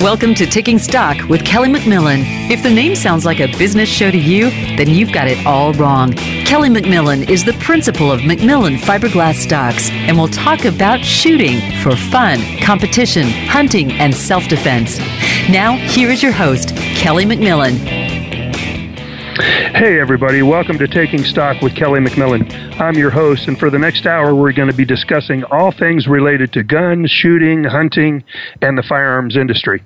Welcome to Taking Stock with Kelly McMillan. If the name sounds like a business show to you, then you've got it all wrong. Kelly McMillan is the principal of McMillan Fiberglass Stocks and will talk about shooting for fun, competition, hunting, and self defense. Now, here is your host, Kelly McMillan. Hey, everybody, welcome to Taking Stock with Kelly McMillan. I'm your host, and for the next hour, we're going to be discussing all things related to guns, shooting, hunting, and the firearms industry.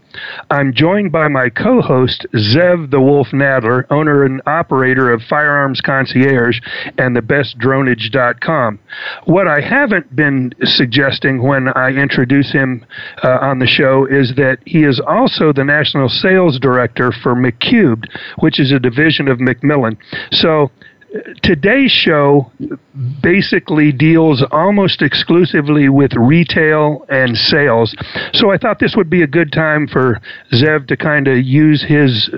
I'm joined by my co host, Zev the Wolf Nadler, owner and operator of Firearms Concierge and thebestdronage.com. What I haven't been suggesting when I introduce him uh, on the show is that he is also the national sales director for McCubed, which is a division of McMillan. So today's show basically deals almost exclusively with retail and sales. So I thought this would be a good time for Zev to kind of use his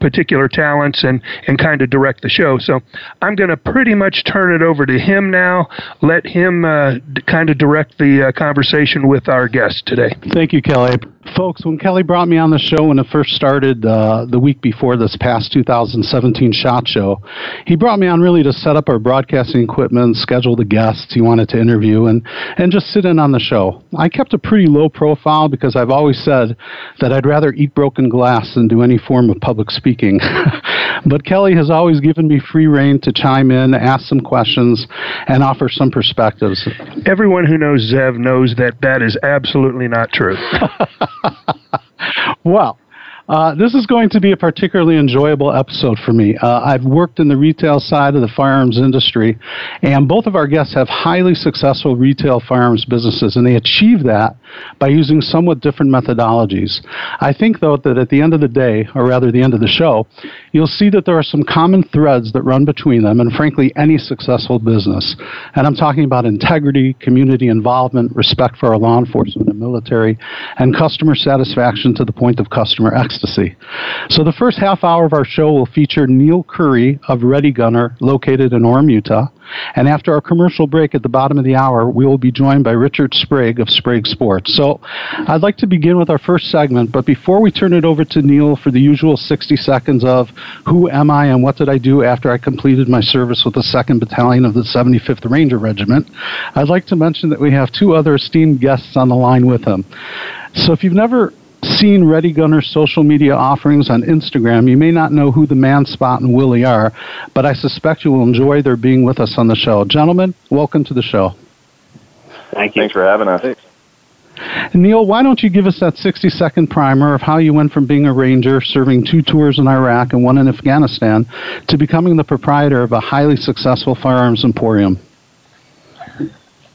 particular talents and, and kind of direct the show. So I'm going to pretty much turn it over to him now. Let him uh, kind of direct the uh, conversation with our guest today. Thank you, Kelly. Folks, when Kelly brought me on the show when it first started uh, the week before this past 2017 SHOT Show, he brought me on really to set up our broadcasting equipment, schedule the guests he wanted to interview, and, and just sit in on the show. I kept a pretty low profile because I've always said that I'd rather eat broken glass than do any form of public speaking. but Kelly has always given me free reign to chime in, ask some questions, and offer some perspectives. Everyone who knows Zev knows that that is absolutely not true. well, uh, this is going to be a particularly enjoyable episode for me. Uh, I've worked in the retail side of the firearms industry, and both of our guests have highly successful retail firearms businesses, and they achieve that by using somewhat different methodologies. I think, though, that at the end of the day, or rather the end of the show, you'll see that there are some common threads that run between them, and frankly, any successful business. And I'm talking about integrity, community involvement, respect for our law enforcement and military, and customer satisfaction to the point of customer excellence ecstasy. So the first half hour of our show will feature Neal Curry of Ready Gunner, located in Orem, Utah. And after our commercial break at the bottom of the hour, we will be joined by Richard Sprague of Sprague Sports. So I'd like to begin with our first segment, but before we turn it over to Neal for the usual 60 seconds of who am I and what did I do after I completed my service with the 2nd Battalion of the 75th Ranger Regiment, I'd like to mention that we have two other esteemed guests on the line with him. So if you've never seen Ready Gunner's social media offerings on Instagram, you may not know who the Man Spot and Willie are, but I suspect you will enjoy their being with us on the show. Gentlemen, welcome to the show. Thank you. Thanks for having us. Neal, why don't you give us that 60 second primer of how you went from being a ranger, serving two tours in Iraq and one in Afghanistan, to becoming the proprietor of a highly successful firearms emporium?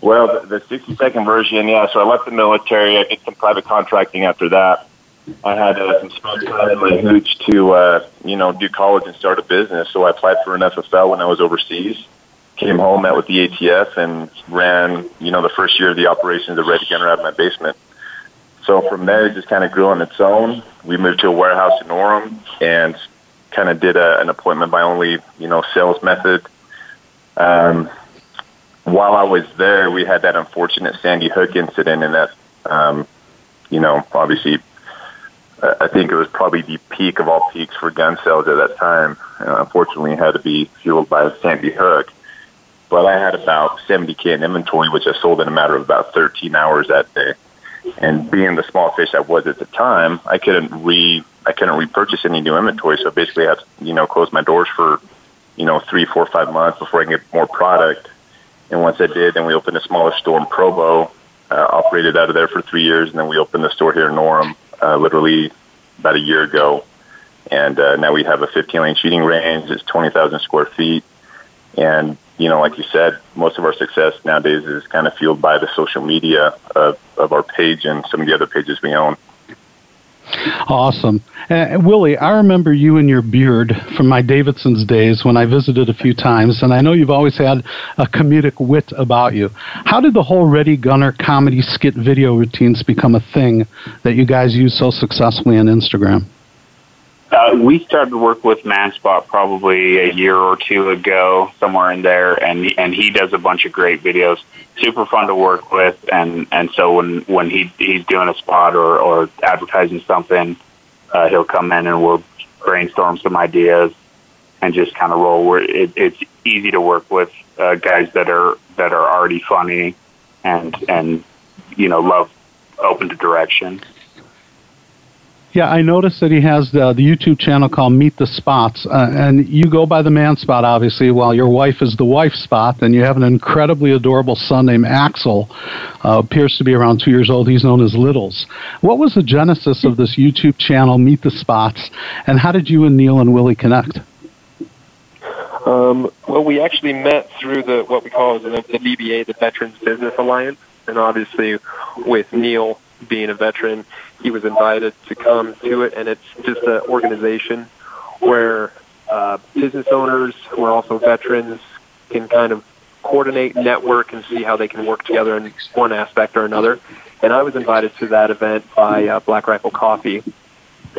Well, the, the 60 second version, yeah. So I left the military. I did some private contracting after that. I had uh, some spare time in my hooch to, uh, you know, do college and start a business. So I applied for an FFL when I was overseas. Came home, met with the ATF, and ran, you know, the first year of the operations of Ready Gunner out of my basement. So from there, it just kind of grew on its own. We moved to a warehouse in Orem and kind of did a, an appointment by only, you know, sales method. Um, while I was there, we had that unfortunate Sandy Hook incident, and that, um, you know, obviously, I think it was probably the peak of all peaks for gun sales at that time. Uh, unfortunately, it had to be fueled by Sandy Hook. But I had about 70k in inventory, which I sold in a matter of about 13 hours that day. And being the small fish I was at the time, I couldn't re I couldn't repurchase any new inventory. So basically, I had to you know close my doors for you know three, four, five months before I can get more product and once I did, then we opened a smaller store in Provo, uh, operated out of there for three years, and then we opened the store here in Orem, uh, literally about a year ago. And uh, now we have a 15 lane shooting range. It's 20,000 square feet. And, you know, like you said, most of our success nowadays is kind of fueled by the social media of, of our page and some of the other pages we own. Awesome. Uh, Willie, I remember you and your beard from my Davidson's days when I visited a few times, and I know you've always had a comedic wit about you. How did the whole Ready Gunner comedy skit video routines become a thing that you guys use so successfully on Instagram? Uh, we started to work with Manspot probably a year or two ago, somewhere in there, and and he does a bunch of great videos. Super fun to work with, and and so when when he he's doing a spot or or advertising something, uh, he'll come in and we'll brainstorm some ideas and just kind of roll. Where it, it's easy to work with uh, guys that are that are already funny and and you know love open to direction. Yeah, I noticed that he has the, the YouTube channel called Meet the Spots, uh, and you go by the man spot, obviously, while your wife is the wife spot, and you have an incredibly adorable son named Axel, uh, appears to be around two years old. He's known as Littles. What was the genesis of this YouTube channel, Meet the Spots, and how did you and Neal and Willie connect? Um, well, we actually met through the what we call the, the VBA, the Veterans Business Alliance, and obviously with Neal being a veteran, he was invited to come to it, and it's just an organization where uh, business owners who are also veterans can kind of coordinate, network, and see how they can work together in one aspect or another. And I was invited to that event by uh, Black Rifle Coffee.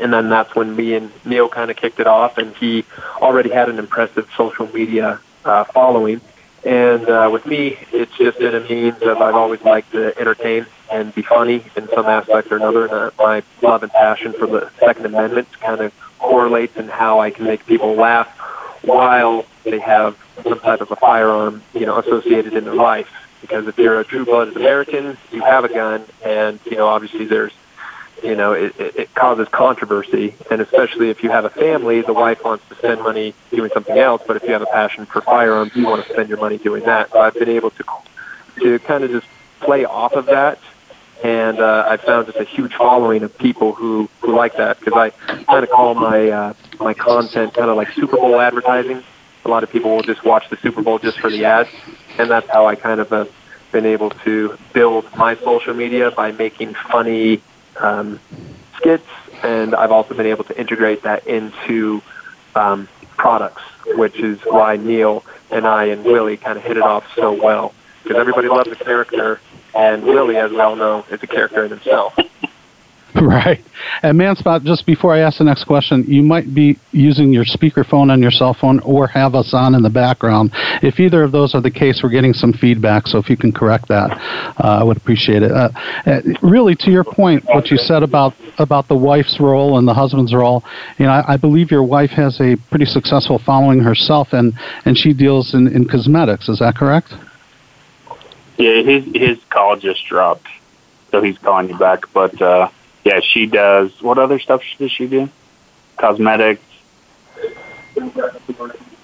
And then that's when me and Neal kind of kicked it off, and he already had an impressive social media uh, following. And uh, with me, it's just been a means of I've always liked to entertain and be funny in some aspect or another. And uh, my love and passion for the Second Amendment kind of correlates in how I can make people laugh while they have some type of a firearm, you know, associated in their life. Because if you're a true-blooded American, you have a gun, and you know, obviously there's you know, it, it, it causes controversy, and especially if you have a family, the wife wants to spend money doing something else, but if you have a passion for firearms, you want to spend your money doing that. So I've been able to to kind of just play off of that. And uh, I found just a huge following of people who who like that. Because I kind of call my uh, my content kind of like Super Bowl advertising. A lot of people will just watch the Super Bowl just for the ads, and that's how I kind of have been able to build my social media by making funny um, skits, and I've also been able to integrate that into um, products, which is why Neal and I and Willie kind of hit it off so well because everybody loves a character and Willie, as we all know, is a character in himself. Right. And Manspot, just before I ask the next question, you might be using your speakerphone on your cell phone or have us on in the background. If either of those are the case, we're getting some feedback, so if you can correct that, uh, I would appreciate it. Uh, uh, really, to your point, what you said about, about the wife's role and the husband's role, you know, I, I believe your wife has a pretty successful following herself, and, and she deals in, in cosmetics. Is that correct? Yeah, his his call just dropped, so he's calling you back. But uh, yeah, she does. What other stuff does she do? Cosmetics.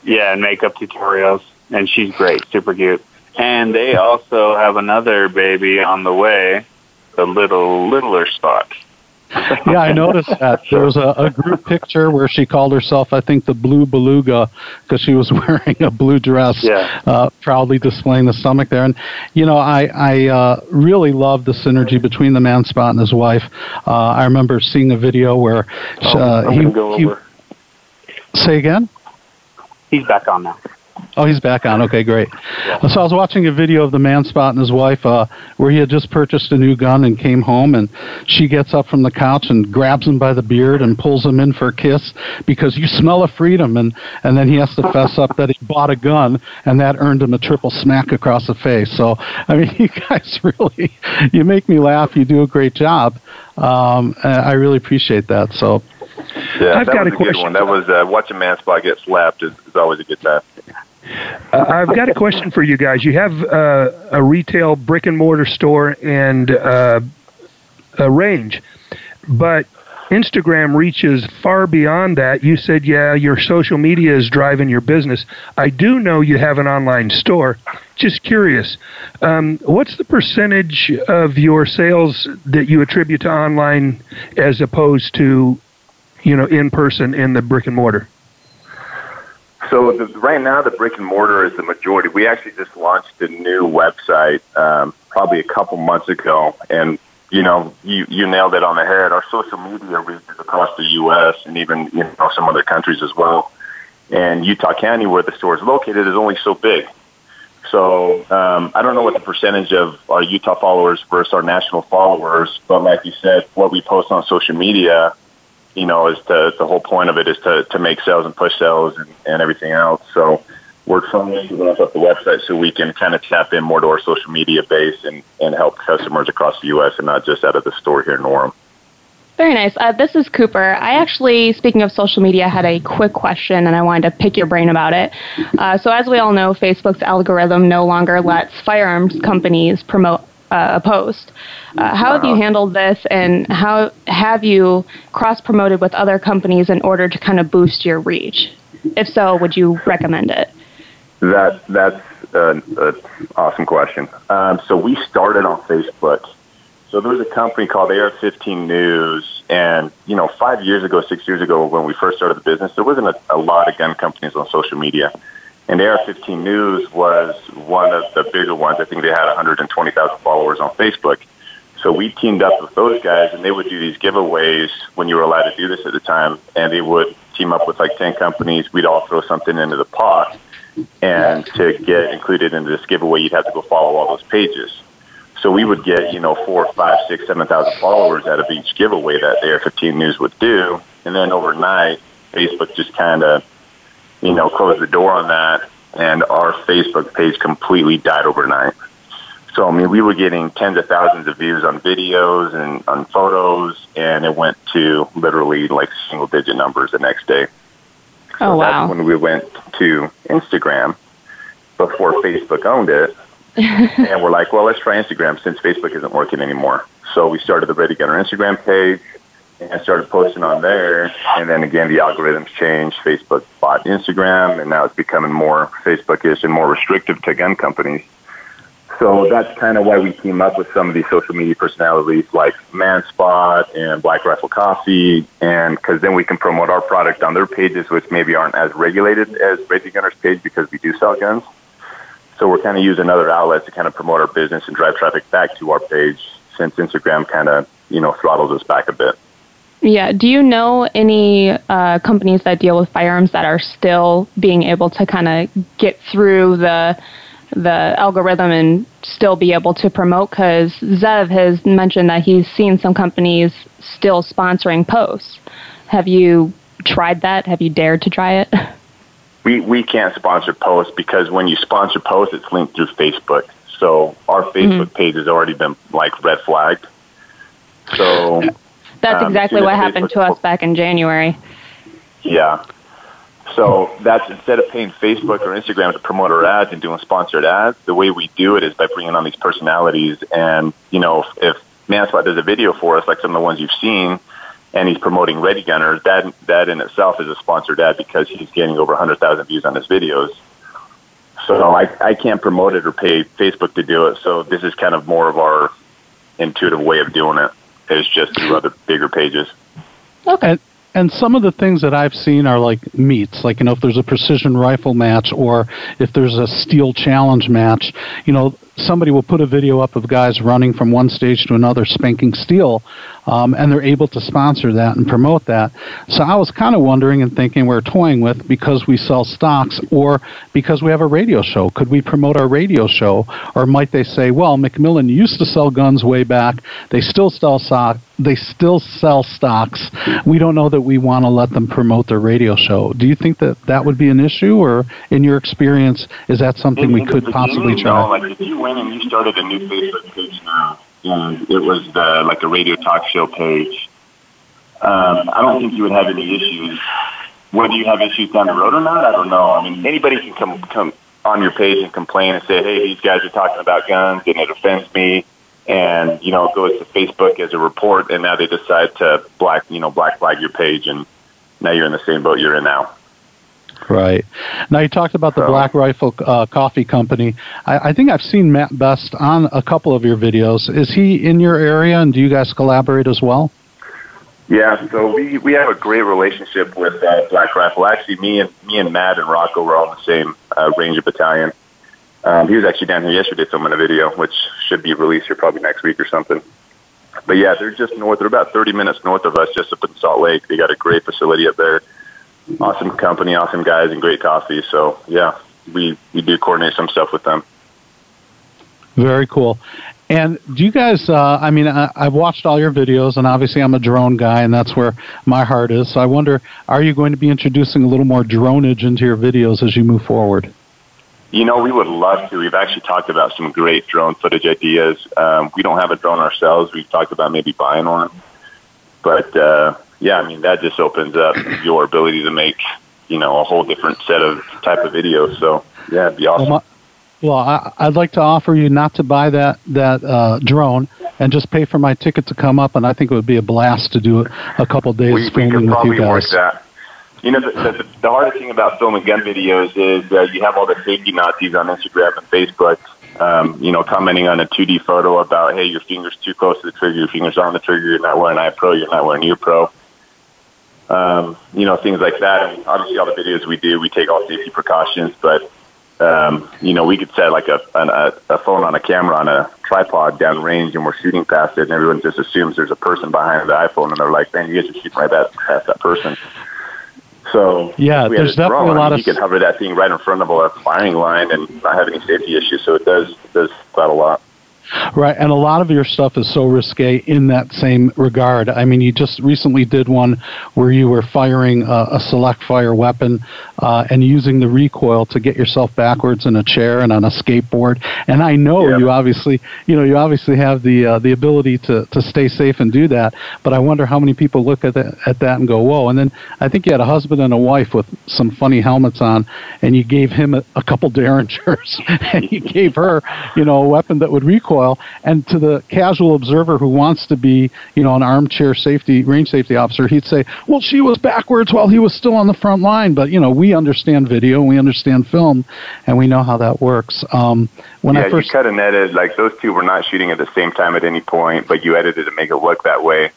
Yeah, and makeup tutorials, and she's great, super cute. And they also have another baby on the way, the little littler spot yeah, I noticed that. There was a, a group picture where she called herself, I think, the Blue Beluga because she was wearing a blue dress, yeah. uh, proudly displaying the stomach there. And, you know, I, I uh, really love the synergy between the man spot and his wife. Uh, I remember seeing a video where oh, uh, he, he. Say again? He's back on now. Oh, he's back on. Okay, great. Yeah. So I was watching a video of the man spot and his wife uh, where he had just purchased a new gun and came home, and she gets up from the couch and grabs him by the beard and pulls him in for a kiss because you smell of freedom, and and then he has to fess up that he bought a gun and that earned him a triple smack across the face. So I mean, you guys really you make me laugh. You do a great job. Um, I really appreciate that. So. Yeah, I've that got was a, a good question. one. That was uh, watching Manspot get slapped is, is always a good time. Uh, I've got a question for you guys. You have uh, a retail brick and mortar store and uh, a range, but Instagram reaches far beyond that. You said, yeah, your social media is driving your business. I do know you have an online store. Just curious, um, what's the percentage of your sales that you attribute to online as opposed to, you know, in person in the brick and mortar? So the, right now, the brick and mortar is the majority. We actually just launched a new website um, probably a couple months ago, and you know, you you nailed it on the head. Our social media reaches across the U.S. and even you know some other countries as well. And Utah County, where the store is located, is only so big. So um, I don't know what the percentage of our Utah followers versus our national followers, but like you said, what we post on social media, you know, is to, the whole point of it is to, to make sales and push sales and, and everything else. So trying to ramp up the website so we can kind of tap in more to our social media base and, and help customers across the U.S. and not just out of the store here in Orem. Very nice. Uh, this is Cooper. I actually, speaking of social media, had a quick question and I wanted to pick your brain about it. Uh, so, as we all know, Facebook's algorithm no longer lets firearms companies promote uh, a post. Uh, how have you handled this and how have you cross promoted with other companies in order to kind of boost your reach? If so, would you recommend it? That That's an awesome question. Um, so, we started on Facebook so there was a company called AR-15 News, and you know, five years ago, six years ago, when we first started the business, there wasn't a, a lot of gun companies on social media, and AR-15 News was one of the bigger ones. I think they had 120,000 followers on Facebook. So we teamed up with those guys, and they would do these giveaways when you were allowed to do this at the time, and they would team up with like 10 companies. We'd all throw something into the pot, and to get included into this giveaway, you'd have to go follow all those pages. So we would get, you know, four, five, six, seven thousand followers out of each giveaway that the AR-15 News would do. And then overnight, Facebook just kind of, you know, closed the door on that, and our Facebook page completely died overnight. So I mean, we were getting tens of thousands of views on videos and on photos, and it went to literally like single-digit numbers the next day. So oh wow! That's when we went to Instagram before Facebook owned it and we're like, well, let's try Instagram since Facebook isn't working anymore. So we started the Ready Gunner Instagram page and started posting on there. And then again, the algorithms changed. Facebook bought Instagram, and now it's becoming more Facebookish and more restrictive to gun companies. So that's kind of why we team up with some of these social media personalities like Manspot and Black Rifle Coffee, and because then we can promote our product on their pages, which maybe aren't as regulated as Ready Gunner's page because we do sell guns. So we're kind of using another outlet to kind of promote our business and drive traffic back to our page since Instagram kind of, you know, throttles us back a bit. Yeah. Do you know any uh, companies that deal with firearms that are still being able to kind of get through the the algorithm and still be able to promote? Because Zev has mentioned that he's seen some companies still sponsoring posts. Have you tried that? Have you dared to try it? we we can't sponsor posts because when you sponsor posts, it's linked through Facebook. So our mm-hmm. Facebook mm-hmm. page has already been like red flagged. So that's um, exactly what happened to us back in January. Yeah. So that's instead of paying Facebook or Instagram to promote our ads and doing sponsored ads, the way we do it is by bringing on these personalities. And you know, if, if Manspot does a video for us, like some of the ones you've seen, and he's promoting Ready Gunners, that that in itself is a sponsored ad because he's getting over 100,000 views on his videos. So I, I can't promote it or pay Facebook to do it. So this is kind of more of our intuitive way of doing it. Is just through other bigger pages. Okay. And some of the things that I've seen are like meets, like you know, if there's a precision rifle match or if there's a steel challenge match, you know, somebody will put a video up of guys running from one stage to another spanking steel, um, and they're able to sponsor that and promote that. So I was kind of wondering and thinking we're toying with because we sell stocks or because we have a radio show. Could we promote our radio show, or might they say, well, McMillan used to sell guns way back. They still sell stock. They still sell stocks. We don't know that we want to let them promote their radio show. Do you think that that would be an issue, or in your experience, is that something we could possibly try? Went and you started a new Facebook page now, and it was the, like a radio talk show page, um, I don't think you would have any issues. Whether you have issues down the road or not, I don't know. I mean, anybody can come come on your page and complain and say, "Hey, these guys are talking about guns, and it offends me." And you know, it goes to Facebook as a report, and now they decide to black, you know, black flag your page, and now you're in the same boat you're in now. Right. Now you talked about the Black Rifle uh, Coffee Company. I, I, think I've seen Mat Best on a couple of your videos. Is he in your area, and do you guys collaborate as well? Yeah, so we, we have a great relationship with uh, Black Rifle. Actually, me and me and Matt and Rocco were all in the same uh, Ranger battalion. Um, he was actually down here yesterday filming a video, which should be released here probably next week or something. But yeah, they're just north. They're about 30 minutes north of us, just up in Salt Lake. They got a great facility up there. Awesome company, awesome guys, and great coffee. So yeah, we we do coordinate some stuff with them. Very cool. And do you guys? Uh, I mean, I, I've watched all your videos, and obviously, I'm a drone guy, and that's where my heart is. So I wonder, are you going to be introducing a little more dronage into your videos as you move forward? You know, we would love to. We've actually talked about some great drone footage ideas. Um, we don't have a drone ourselves. We've talked about maybe buying one, but uh, yeah, I mean that just opens up your ability to make you know a whole different set of type of videos. So yeah, it'd be awesome. Well, my, well I, would like to offer you not to buy that that uh, drone and just pay for my ticket to come up, and I think it would be a blast to do it a couple days we, filming we with you guys. Work that. You know, the, the, the hardest thing about filming gun videos is uh, you have all the safety Nazis on Instagram and Facebook, um, you know, commenting on a 2D photo about, hey, your finger's too close to the trigger, your finger's on the trigger, you're not wearing eye pro, you're not wearing ear pro. Um, you know, things like that. And obviously, all the videos we do, we take all safety precautions, but um, you know, we could set like a, a a phone on a camera on a tripod down range, and we're shooting past it, and everyone just assumes there's a person behind the iPhone, and they're like, "Man, you guys are shooting right past that person." So yeah, there's definitely drone, a lot I of you can hover that thing right in front of a firing line and not have any safety issues. So it does it does quite a lot. Right, and a lot of your stuff is so risque in that same regard. I mean, you just recently did one where you were firing a, a select fire weapon uh, and using the recoil to get yourself backwards in a chair and on a skateboard. And I know you obviously, you know, you obviously have the uh, the ability to, to stay safe and do that. But I wonder how many people look at that at that and go, "Whoa!" And then I think you had a husband and a wife with some funny helmets on, and you gave him a, a couple derringers, and you gave her, you know, a weapon that would recoil and to the casual observer who wants to be, you know, an armchair safety range safety officer, he'd say, "Well, she was backwards while he was still on the front line." But you know, we understand video, we understand film, and we know how that works. Um, when yeah, I first you cut and edit, like those two were not shooting at the same time at any point, but you edited to make it look that way.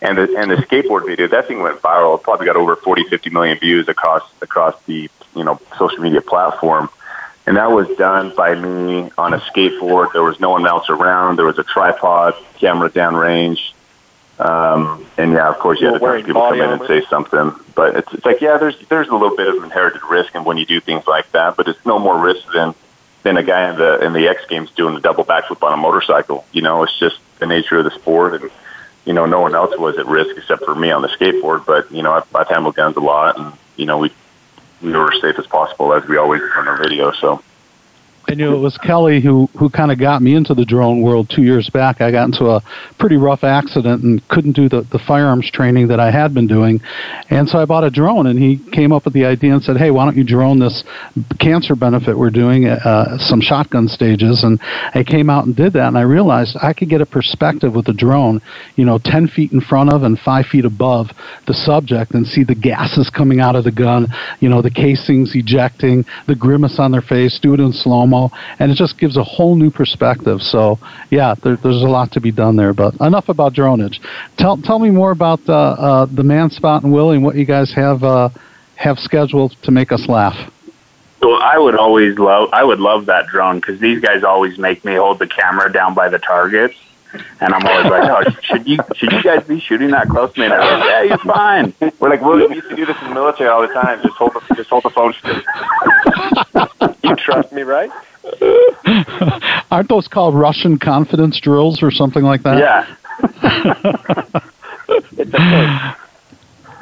And the and the skateboard video, that thing went viral. It probably got over 40, 50 million views across across the you know social media platform and that was done by me on a skateboard. There was no one else around. There was a tripod, camera downrange, um, and yeah, of course, you had to have people come in and say something. But it's, it's like, yeah, there's there's a little bit of inherited risk, and when you do things like that, but it's no more risk than than a guy in the in the X Games doing a double backflip on a motorcycle. You know, it's just the nature of the sport, and you know, no one else was at risk except for me on the skateboard. But you know, I've, I've handled guns a lot, and you know, we we were as safe as possible as we always do in our video. So. I knew it was Kelly who, who kind of got me into the drone world two years back. I got into a pretty rough accident and couldn't do the, the firearms training that I had been doing. And so I bought a drone, and he came up with the idea and said, Hey, why don't you drone this cancer benefit we're doing, uh, some shotgun stages? And I came out and did that, and I realized I could get a perspective with the drone, you know, 10 feet in front of and 5 feet above the subject and see the gases coming out of the gun, you know, the casings ejecting, the grimace on their face, do it in slow and it just gives a whole new perspective. So, yeah, there, there's a lot to be done there. But enough about dronage. Tell tell me more about uh, uh, the Man Spot and Willie and what you guys have uh, have scheduled to make us laugh. Well, I would always love I would love that drone because these guys always make me hold the camera down by the targets. And I'm always like, oh, should you should you guys be shooting that close? Man, like, yeah, you're fine. We're like, well, we used to do this in the military all the time. Just hold the just hold the phone straight. you trust me, right? Aren't those called Russian confidence drills or something like that? Yeah. it's a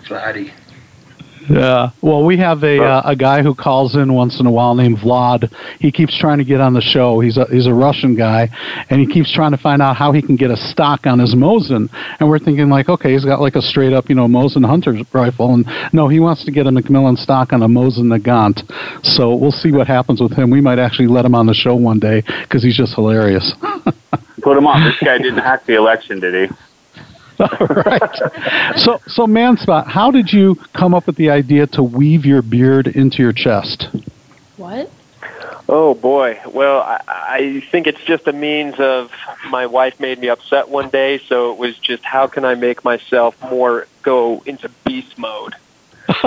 Vladdy. Yeah. Well, we have a uh, a guy who calls in once in a while named Vlad. He keeps trying to get on the show. He's a he's a Russian guy, and he keeps trying to find out how he can get a stock on his Mosin. And we're thinking like, okay, he's got like a straight up you know Mosin hunter rifle, and no, he wants to get a McMillan stock on a Mosin Nagant. So we'll see what happens with him. We might actually let him on the show one day because he's just hilarious. Put him on. This guy didn't hack the election, did he? right. So, so Manspot, how did you come up with the idea to weave your beard into your chest? What? Oh boy. Well, I, I think it's just a means of my wife made me upset one day, so it was just how can I make myself more go into beast mode.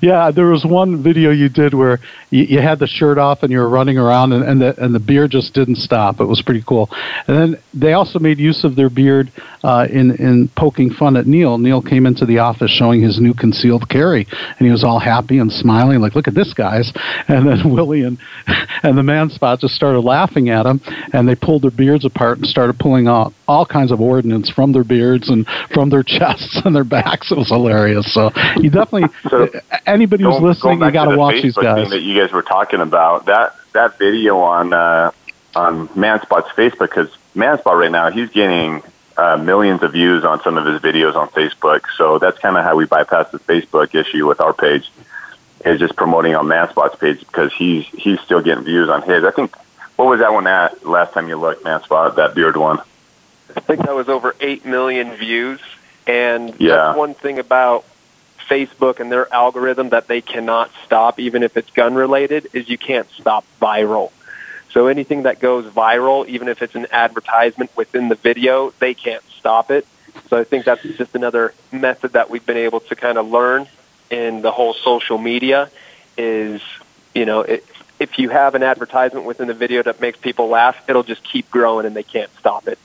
yeah, there was one video you did where you, you, had the shirt off and you were running around, and, and the and the beard just didn't stop. It was pretty cool. And then they also made use of their beard uh, in in poking fun at Neal. Neal came into the office showing his new concealed carry, and he was all happy and smiling, like, "Look at this, guys!" And then Willie and and the man spot just started laughing at him, and they pulled their beards apart and started pulling out all kinds of ordnance from their beards and from their chests and their backs. It was hilarious. So you definitely so, anybody who's listening, you got to watch Facebook these guys. that you guys were talking about that that video on uh, on Manspot's Facebook because Manspot right now he's getting uh, millions of views on some of his videos on Facebook. So that's kind of how we bypass the Facebook issue with our page is just promoting on Manspot's page because he's he's still getting views on his. I think what was that one at last time you looked, Manspot? That beard one. I think that was over eight million views, and yeah. that's one thing about Facebook and their algorithm that they cannot stop, even if it's gun related, is you can't stop viral. So anything that goes viral, even if it's an advertisement within the video, they can't stop it. So I think that's just another method that we've been able to kind of learn in the whole social media is, you know, it, if you have an advertisement within the video that makes people laugh, it'll just keep growing and they can't stop it.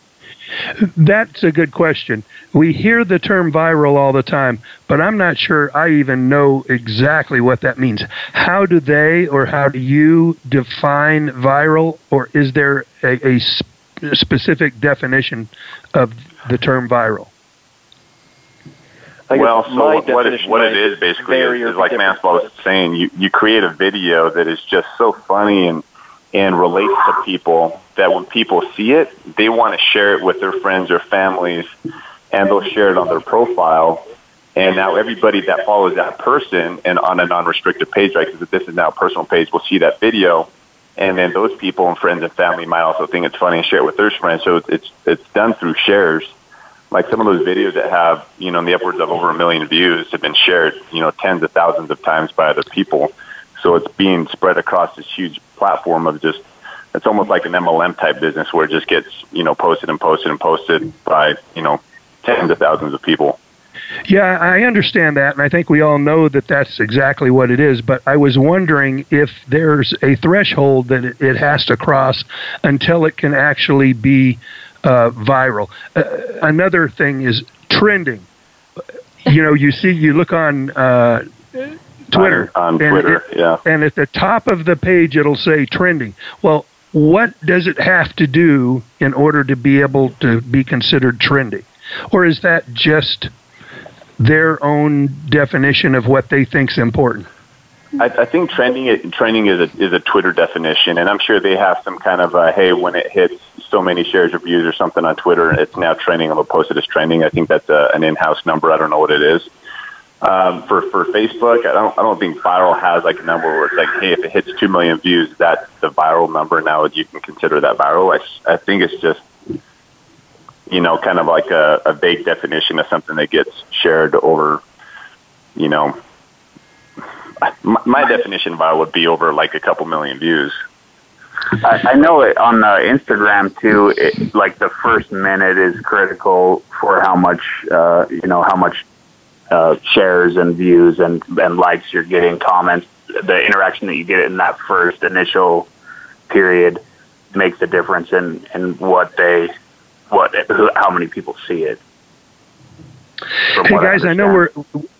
That's a good question. We hear the term viral all the time, but I'm not sure I even know exactly what that means. How do they or how do you define viral, or is there a, a specific definition of the term viral? Well, so what, what, it, what it is basically is, is like Manspot was saying, you, you create a video that is just so funny and and relates to people that when people see it, they want to share it with their friends or families, and they'll share it on their profile. And now everybody that follows that person and on a non-restricted page, right? Because this is now a personal page, will see that video, and then those people and friends and family might also think it's funny and share it with their friends. So it's it's done through shares. Like some of those videos that have you know in the upwards of over a million views have been shared you know tens of thousands of times by other people. So it's being spread across this huge platform of just it's almost like an MLM type business where it just gets you know posted and posted and posted by you know tens of thousands of people. Yeah, I understand that, and I think we all know that that's exactly what it is. But I was wondering if there's a threshold that it has to cross until it can actually be uh, viral. Uh, another thing is trending. You know, you see, you look on uh, Twitter. On, on Twitter, it, yeah. And at the top of the page, it'll say trending. Well, what does it have to do in order to be able to be considered trending? Or is that just their own definition of what they think's important? I, I think trending trending is a is a Twitter definition, and I'm sure they have some kind of a, hey, when it hits so many shares or views or something on Twitter, it's now trending. I'm gonna post it as trending. I think that's a, an in-house number. I don't know what it is. Um, for for Facebook, I don't I don't think viral has like a number where it's like, hey, if it hits two million views, that's the viral number. Now you can consider that viral. I I think it's just you know kind of like a, a vague definition of something that gets shared over, you know. My, my definition viral would be over like a couple million views. I, I know it on uh, Instagram too. It, like the first minute is critical for how much uh, you know how much uh, shares and views and, and likes you're getting, comments, the interaction that you get in that first initial period makes a difference in, in what they, what, how many people see it. Hey guys, I, I, know we're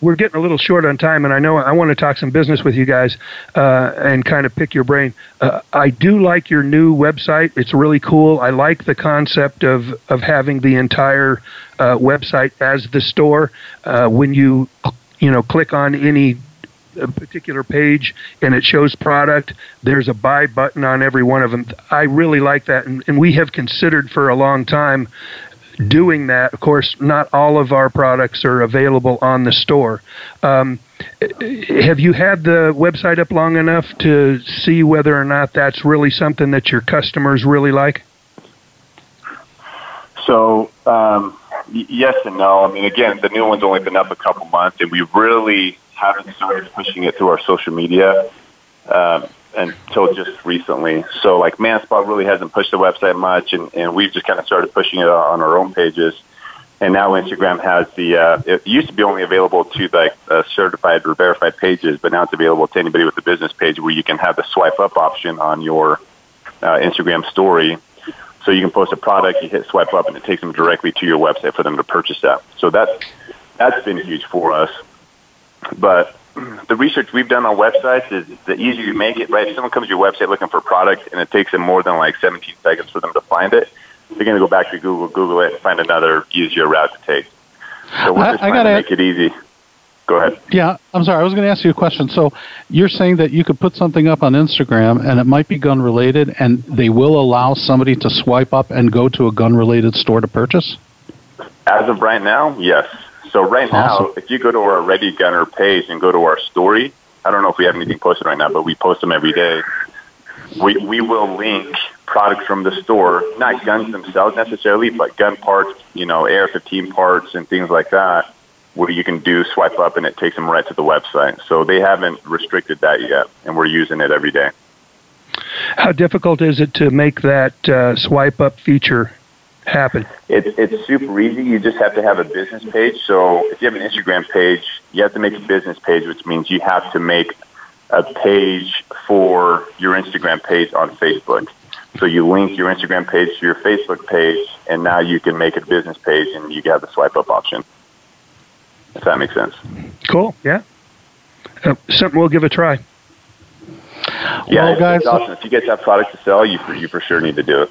we're getting a little short on time, and I know I want to talk some business with you guys uh, and kind of pick your brain. Uh, I do like your new website; it's really cool. I like the concept of of having the entire uh, website as the store. Uh, when you you know click on any particular page and it shows product, there's a buy button on every one of them. I really like that, and, and we have considered for a long time doing that. Of course, not all of our products are available on the store. Um, have you had the website up long enough to see whether or not that's really something that your customers really like? So, um, yes and no. I mean, again, the new one's only been up a couple months, and we really haven't started pushing it through our social media. Um, until just recently. So like Manspot really hasn't pushed the website much, and, and we've just kind of started pushing it on our own pages. And now Instagram has the. Uh, it used to be only available to like uh, certified or verified pages, but now it's available to anybody with a business page where you can have the swipe up option on your uh, Instagram story. So you can post a product, you hit swipe up, and it takes them directly to your website for them to purchase that. So that's that's been huge for us. But the research we've done on websites is the easier you make it, right? If someone comes to your website looking for a product and it takes them more than like 17 seconds for them to find it, they're going to go back to Google, Google it, and find another easier route to take. So we're just I, I trying to make it easy. Go ahead. Yeah, I'm sorry. I was going to ask you a question. So you're saying that you could put something up on Instagram and it might be gun related, and they will allow somebody to swipe up and go to a gun related store to purchase? As of right now, yes. So right awesome. now, if you go to our Ready Gunner page and go to our story, I don't know if we have anything posted right now, but we post them every day. We we will link products from the store, not guns themselves necessarily, but gun parts, you know, AR-15 parts and things like that, where you can do swipe up and it takes them right to the website. So they haven't restricted that yet, and we're using it every day. How difficult is it to make that uh, swipe up feature happen? It's it's super easy. You just have to have a business page. So if you have an Instagram page, you have to make a business page, which means you have to make a page for your Instagram page on Facebook. So you link your Instagram page to your Facebook page, and now you can make a business page, and you have the swipe up option. If that makes sense. Cool. Yeah. Uh, something we'll give a try. Yeah, well, guys, awesome. If you guys have product to sell, you for, you for sure need to do it.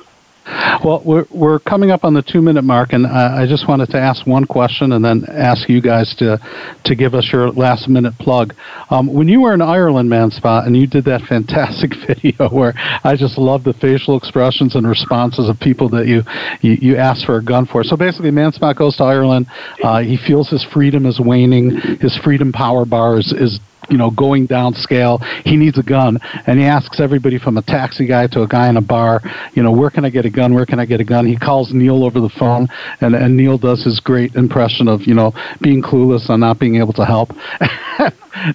Well, we're, we're coming up on the two minute mark, and I, I just wanted to ask one question and then ask you guys to, to give us your last minute plug. Um, when you were in Ireland, Manspot, and you did that fantastic video where I just love the facial expressions and responses of people that you, you, you asked for a gun for. So basically, Manspot goes to Ireland. Uh, he feels his freedom is waning, his freedom power bar is, is you know, going down scale. He needs a gun, and he asks everybody from a taxi guy to a guy in a bar, you know, where can I get a gun? Where can I get a gun? He calls Neal over the phone, and and Neal does his great impression of you know being clueless and not being able to help.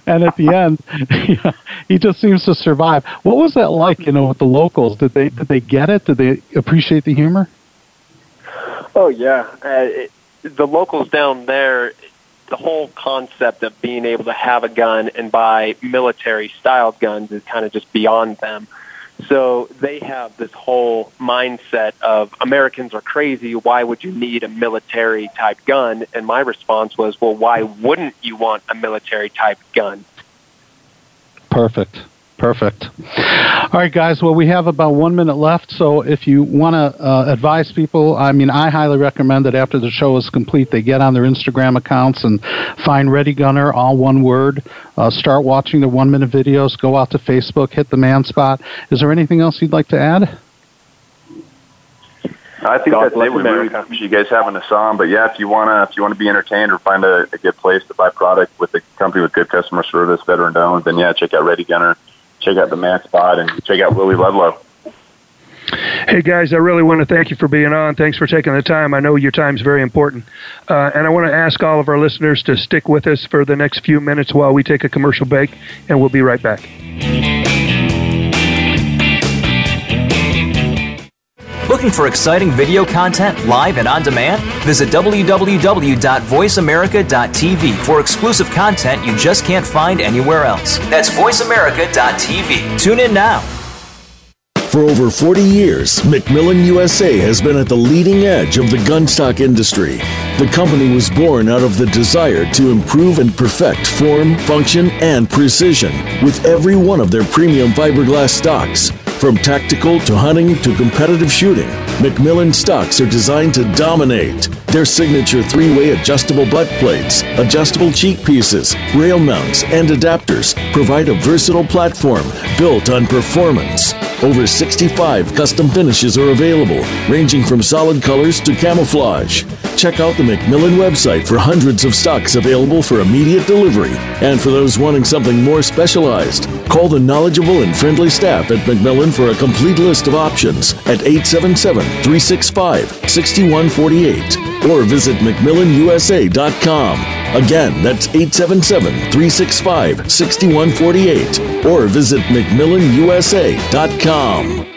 and at the end, he just seems to survive. What was that like, you know, with the locals? Did they did they get it? Did they appreciate the humor? Oh yeah, uh, it, the locals down there the whole concept of being able to have a gun and buy military styled guns is kind of just beyond them. So they have this whole mindset of Americans are crazy. Why would you need a military type gun? And my response was, well, why wouldn't you want a military type gun? Perfect. Perfect. All right, guys. Well, we have about one minute left. So if you want to uh, advise people, I mean, I highly recommend that after the show is complete, they get on their Instagram accounts and find Ready Gunner, all one word. Uh, start watching the one minute videos. Go out to Facebook, hit the man spot. Is there anything else you'd like to add? I think God that's it. We really appreciate you guys having us on. But yeah, if you wanna if you wanna be entertained or find a, a good place to buy product with a company with good customer service, veteran owned, then yeah, check out Ready Gunner check out the Manspot and check out Willie Ludlow. Hey guys, I really want to thank you for being on. Thanks for taking the time. I know your time is very important. Uh, and I want to ask all of our listeners to stick with us for the next few minutes while we take a commercial break, and we'll be right back. Looking for exciting video content live and on demand? Visit www.voiceamerica.tv for exclusive content you just can't find anywhere else. That's voiceamerica.tv. Tune in now. For over 40 years, McMillan USA has been at the leading edge of the gunstock industry. The company was born out of the desire to improve and perfect form, function, and precision with every one of their premium fiberglass stocks. From tactical to hunting to competitive shooting, McMillan stocks are designed to dominate. Their signature three way adjustable butt plates, adjustable cheek pieces, rail mounts, and adapters provide a versatile platform built on performance. Over 65 custom finishes are available, ranging from solid colors to camouflage. Check out the McMillan website for hundreds of stocks available for immediate delivery. And for those wanting something more specialized, call the knowledgeable and friendly staff at McMillan for a complete list of options at 877 365 6148 or visit McMillanUSA.com. Again, that's 877 365 6148 or visit McMillanUSA.com.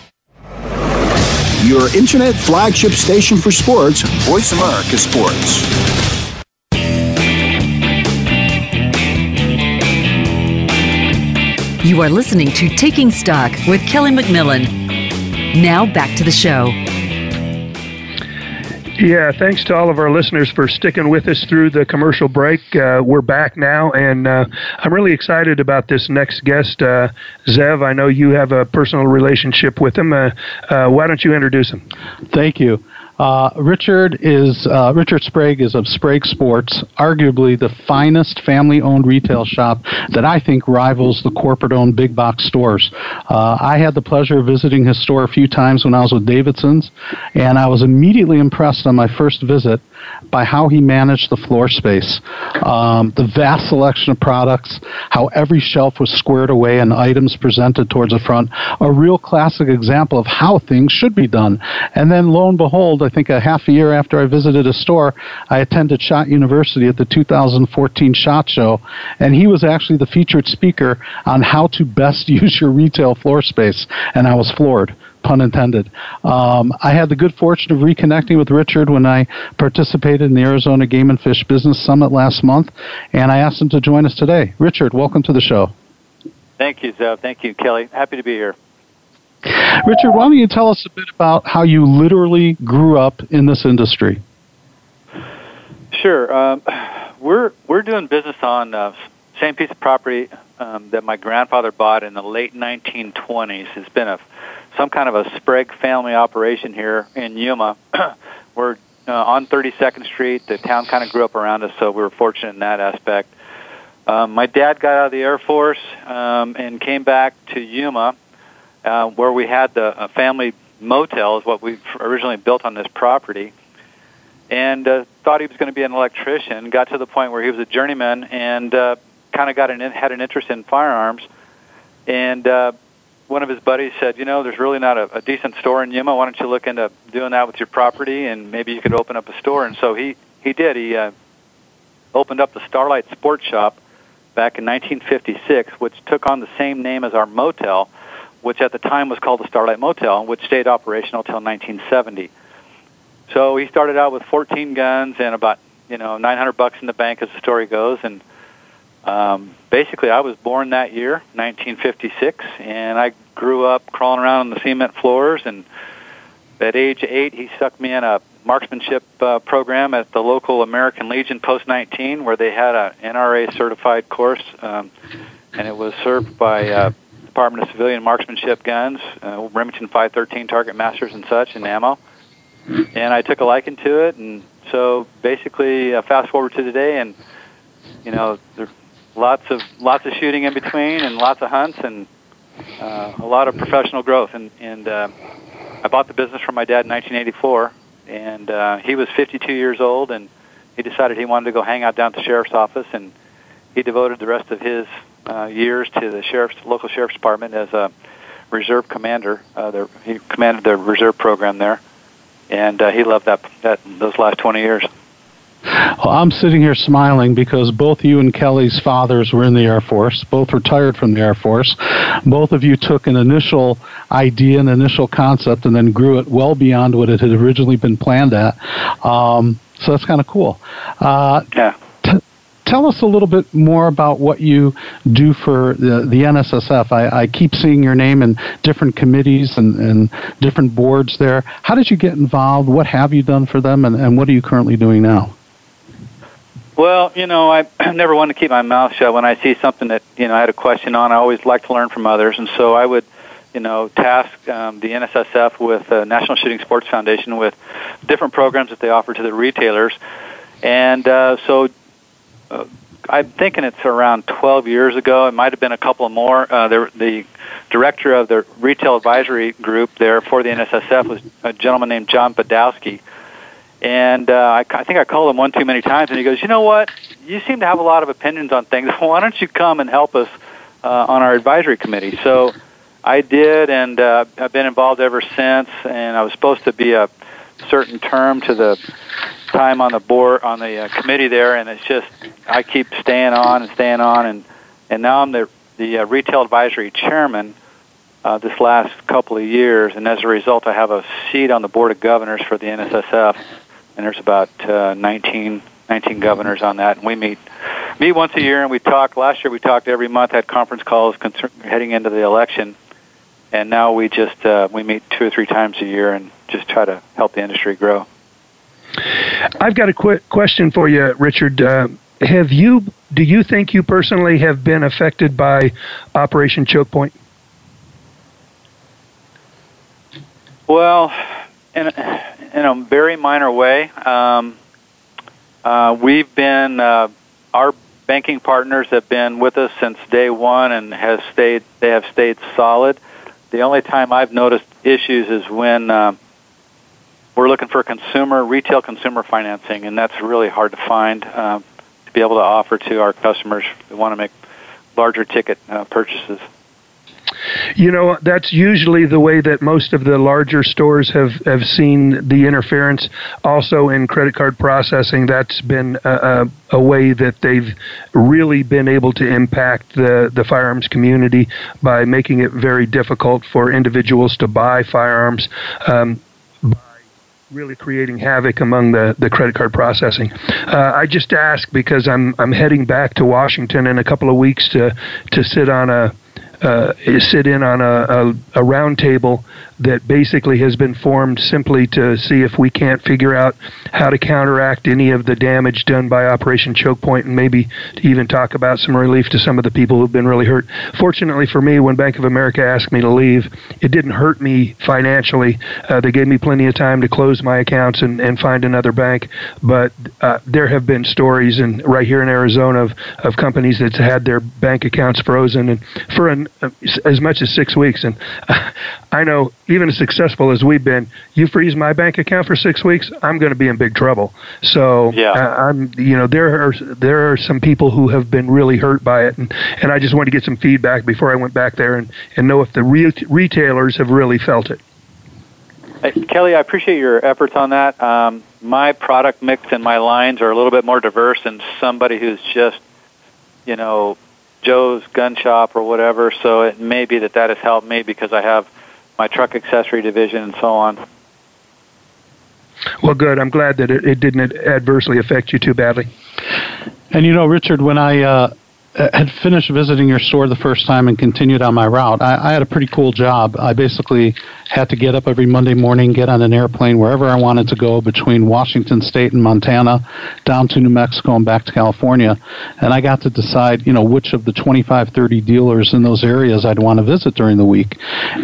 your internet flagship station for sports, Voice America Sports. You are listening to Taking Stock with Kelly McMillan. Now back to the show. Yeah, thanks to all of our listeners for sticking with us through the commercial break. Uh, we're back now, and uh, I'm really excited about this next guest, uh, Zev. I know you have a personal relationship with him. Uh, uh, why don't you introduce him? Thank you. Uh, Richard is uh, Richard Sprague is of Sprague Sports, arguably the finest family-owned retail shop that I think rivals the corporate-owned big box stores. Uh, I had the pleasure of visiting his store a few times when I was with Davidson's, and I was immediately impressed on my first visit by how he managed the floor space, um, the vast selection of products, how every shelf was squared away and items presented towards the front. A real classic example of how things should be done. And then, lo and behold, I think a half a year after I visited a store, I attended Shot University at the 2014 Shot Show, and he was actually the featured speaker on how to best use your retail floor space, and I was floored pun intended. Um, I had the good fortune of reconnecting with Richard when I participated in the Arizona Game and Fish Business Summit last month, and I asked him to join us today. Richard, welcome to the show. Thank you, Zev. Thank you, Kelly. Happy to be here. Richard, why don't you tell us a bit about how you literally grew up in this industry? Sure. Um, we're we're doing business on uh, same piece of property um, that my grandfather bought in the late 1920s. It's been a some kind of a Sprague family operation here in Yuma. we're uh, on 32nd Street. The town kind of grew up around us, so we were fortunate in that aspect. Um, my dad got out of the Air Force um, and came back to Yuma, uh, where we had the family motel, is what we originally built on this property, and uh, thought he was going to be an electrician. Got to the point where he was a journeyman and uh, kind of got an had an interest in firearms, and uh, one of his buddies said, you know, there's really not a, a decent store in Yuma. Why don't you look into doing that with your property, and maybe you could open up a store. And so he he did. He uh, opened up the Starlight Sports Shop back in 1956, which took on the same name as our motel, which at the time was called the Starlight Motel, which stayed operational until 1970. So he started out with 14 guns and about you know 900 bucks in the bank, as the story goes, and um, basically, I was born that year, 1956, and I grew up crawling around on the cement floors. And at age eight, he sucked me in a marksmanship uh, program at the local American Legion Post 19, where they had a NRA certified course, um, and it was served by uh, Department of Civilian Marksmanship guns, uh, Remington 513 target masters and such, and ammo. And I took a liking to it, and so basically, uh, fast forward to today, and you know, lots of lots of shooting in between, and lots of hunts, and uh, a lot of professional growth. And, and uh, I bought the business from my dad in 1984, and uh, he was 52 years old, and he decided he wanted to go hang out down at the sheriff's office, and he devoted the rest of his uh, years to the sheriff's local sheriff's department as a reserve commander. Uh, he commanded the reserve program there, and uh, he loved that that those last 20 years. Well, I'm sitting here smiling because both you and Kelly's fathers were in the Air Force, both retired from the Air Force. Both of you took an initial idea, an initial concept, and then grew it well beyond what it had originally been planned at. Um, so that's kind of cool. Uh, yeah. T- tell us a little bit more about what you do for the, the NSSF. I, I, keep seeing your name in different committees and, and, different boards there. How did you get involved? What have you done for them, and, and what are you currently doing now? Well, you know, I never wanted to keep my mouth shut when I see something that you know I had a question on. I always like to learn from others, and so I would, you know, task um, the NSSF with the National Shooting Sports Foundation with different programs that they offer to the retailers, and uh, so. Uh, I'm thinking it's around 12 years ago. It might have been a couple more. Uh, the, the director of the retail advisory group there for the NSSF was a gentleman named John Badowski, and uh, I, I think I called him one too many times, and he goes, "You know what? You seem to have a lot of opinions on things. Why don't you come and help us uh, on our advisory committee?" So I did, and uh, I've been involved ever since. And I was supposed to be a certain term to the time on the board on the uh, committee there, and it's just I keep staying on and staying on, and and now I'm the the uh, retail advisory chairman uh, this last couple of years, and as a result, I have a seat on the board of governors for the NSSF and there's about uh, 19, 19 governors on that. And we meet meet once a year, and we talk. Last year we talked every month, had conference calls concern, heading into the election, and now we just uh, we meet two or three times a year and just try to help the industry grow. I've got a quick question for you, Richard. Uh, have you do you think you personally have been affected by Operation Choke Point? Well, in a, in a very minor way. Um, uh, we've been uh, our banking partners have been with us since day one and has stayed. They have stayed solid. The only time I've noticed issues is when uh, we're looking for consumer retail consumer financing, and that's really hard to find uh, to be able to offer to our customers who want to make larger ticket uh, purchases. You know, that's usually the way that most of the larger stores have, have seen the interference. Also, in credit card processing, that's been a, a, a way that they've really been able to impact the, the firearms community by making it very difficult for individuals to buy firearms. Um, really creating havoc among the, the credit card processing. Uh, I just ask because I'm I'm heading back to Washington in a couple of weeks to to sit on a Uh, sit in on a, a, a roundtable that basically has been formed simply to see if we can't figure out how to counteract any of the damage done by Operation Choke Point and maybe even talk about some relief to some of the people who've been really hurt. Fortunately for me, when Bank of America asked me to leave, it didn't hurt me financially. Uh, they gave me plenty of time to close my accounts and, and find another bank. But uh, there have been stories in right here in Arizona of, of companies that's had their bank accounts frozen and for an, uh, as much as six weeks. And I know even as successful as we've been, you freeze my bank account for six weeks, I'm going to be in big trouble. So yeah. uh, I'm, you know, there are there are some people who have been really hurt by it, and and I just wanted to get some feedback before I went back there and and know if the re- retailers have really felt it. Hey, Kelly, I appreciate your efforts on that. Um, my product mix and my lines are a little bit more diverse than somebody who's just, you know, Joe's gun shop or whatever. So it may be that that has helped me because I have my truck accessory division and so on. Well, good. I'm glad that it, it didn't adversely affect you too badly. And you know, Richard, when I uh, Uh, had finished visiting your store the first time and continued on my route, I, I, had a pretty cool job. I basically had to get up every Monday morning, get on an airplane wherever I wanted to go between Washington State and Montana, down to New Mexico and back to California. And I got to decide, you know, which of the 25, 30 dealers in those areas I'd want to visit during the week.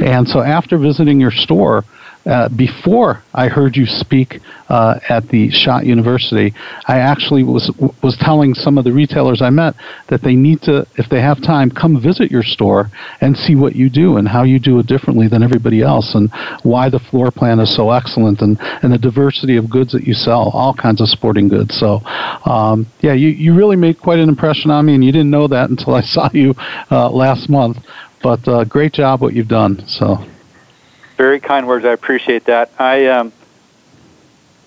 And so after visiting your store, uh, before I heard you speak uh, at the Shot University, I actually was was telling some of the retailers I met that they need to, if they have time, come visit your store and see what you do and how you do it differently than everybody else, and why the floor plan is so excellent and, and the diversity of goods that you sell, all kinds of sporting goods. So, um, yeah, you, you really made quite an impression on me, and you didn't know that until I saw you uh, last month. But uh, great job what you've done. So. Very kind words. I appreciate that. I um,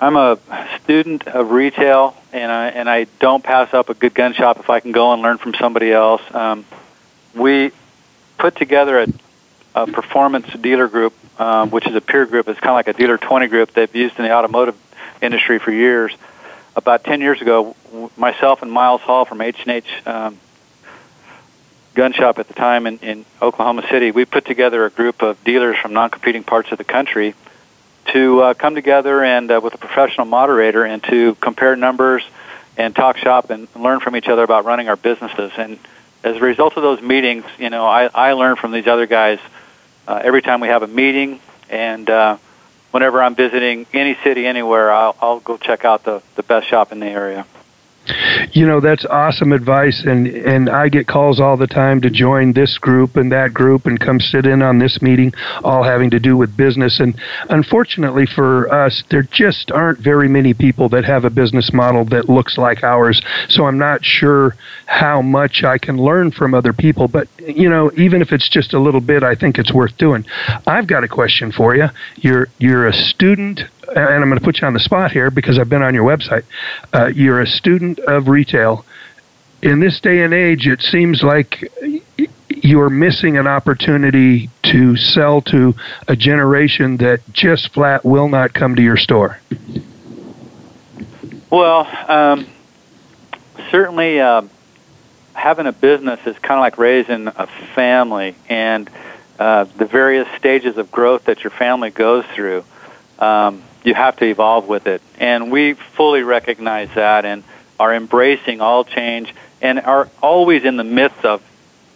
I'm a student of retail, and I and I don't pass up a good gun shop if I can go and learn from somebody else. Um, we put together a, a performance dealer group, um, which is a peer group. It's kind of like a dealer 20 group they've used in the automotive industry for years. About 10 years ago, myself and Miles Hall from H&H um, gun shop at the time in, in Oklahoma City, we put together a group of dealers from non-competing parts of the country to uh, come together and uh, with a professional moderator and to compare numbers, and talk shop and learn from each other about running our businesses. And as a result of those meetings, you know, I, I learn from these other guys uh, every time we have a meeting, and uh, whenever I'm visiting any city anywhere, I'll, I'll go check out the, the best shop in the area. You know, that's awesome advice and and I get calls all the time to join this group and that group and come sit in on this meeting all having to do with business and unfortunately for us there just aren't very many people that have a business model that looks like ours. So I'm not sure how much I can learn from other people, but you know, even if it's just a little bit, I think it's worth doing. I've got a question for you. You're you're a student and I'm going to put you on the spot here because I've been on your website. Uh, you're a student of retail. In this day and age, it seems like you're missing an opportunity to sell to a generation that just flat will not come to your store. Well, um, certainly uh, having a business is kind of like raising a family, and uh, the various stages of growth that your family goes through. Um, you have to evolve with it. And we fully recognize that and are embracing all change and are always in the midst of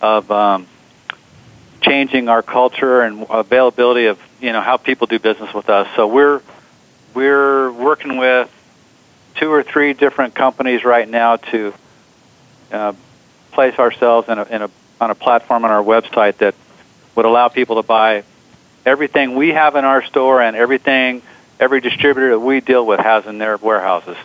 of um, changing our culture and availability of you know how people do business with us. So we're we're working with two or three different companies right now to uh, place ourselves in a, in a on a platform on our website that would allow people to buy everything we have in our store and everything every distributor that we deal with has in their warehouses.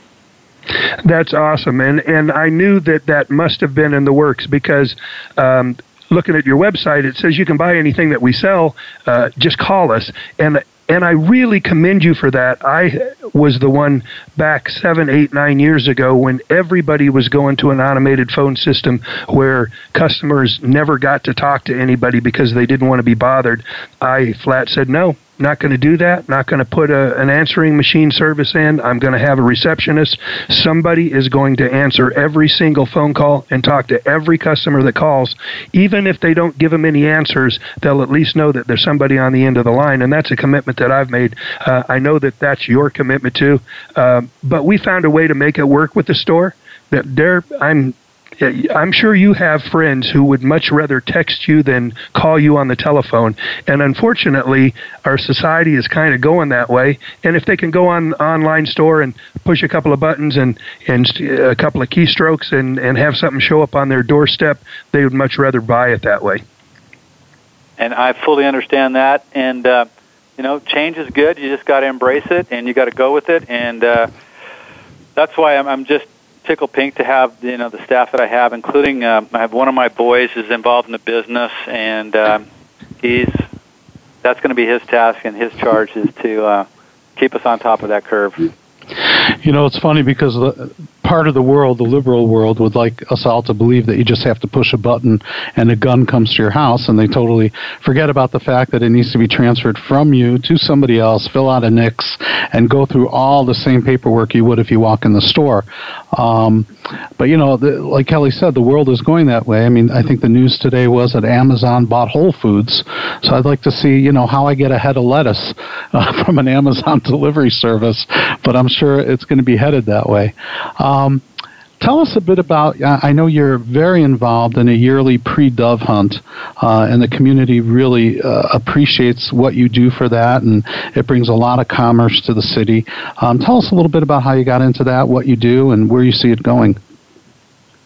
That's awesome, and and I knew that that must have been in the works because. Um, looking at your website, it says you can buy anything that we sell. Uh, just call us, and and I really commend you for that. I was the one back seven, eight, nine years ago when everybody was going to an automated phone system where customers never got to talk to anybody because they didn't want to be bothered. I flat said no not going to do that. Not going to put a, an answering machine service in. I'm going to have a receptionist. Somebody is going to answer every single phone call and talk to every customer that calls. Even if they don't give them any answers, they'll at least know that there's somebody on the end of the line. And that's a commitment that I've made. Uh, I know that that's your commitment too. Uh, but we found a way to make it work with the store. That there, I'm I'm sure you have friends who would much rather text you than call you on the telephone. And unfortunately, our society is kind of going that way. And if they can go on online store and push a couple of buttons and and a couple of keystrokes and and have something show up on their doorstep, they would much rather buy it that way. And I fully understand that. And uh, you know, change is good. You just got to embrace it, and you got to go with it. And uh, that's why I'm, I'm just tickle pink to have you know the staff that I have, including uh, I have one of my boys is involved in the business, and uh, he's that's going to be his task and his charge is to uh, keep us on top of that curve. You know, it's funny because the, part of the world, the liberal world, would like us all to believe that you just have to push a button and a gun comes to your house, and they totally forget about the fact that it needs to be transferred from you to somebody else, fill out a NICS, and go through all the same paperwork you would if you walk in the store. Um, but you know, the, like Kelly said, the world is going that way. I mean, I think the news today was that Amazon bought Whole Foods, so I'd like to see, you know, how I get a head of lettuce uh, from an Amazon delivery service. But I'm sure it's going to be headed that way. Um, tell us a bit about. I know you're very involved in a yearly pre-dove hunt, uh, and the community really uh, appreciates what you do for that, and it brings a lot of commerce to the city. Um, tell us a little bit about how you got into that, what you do, and where you see it going.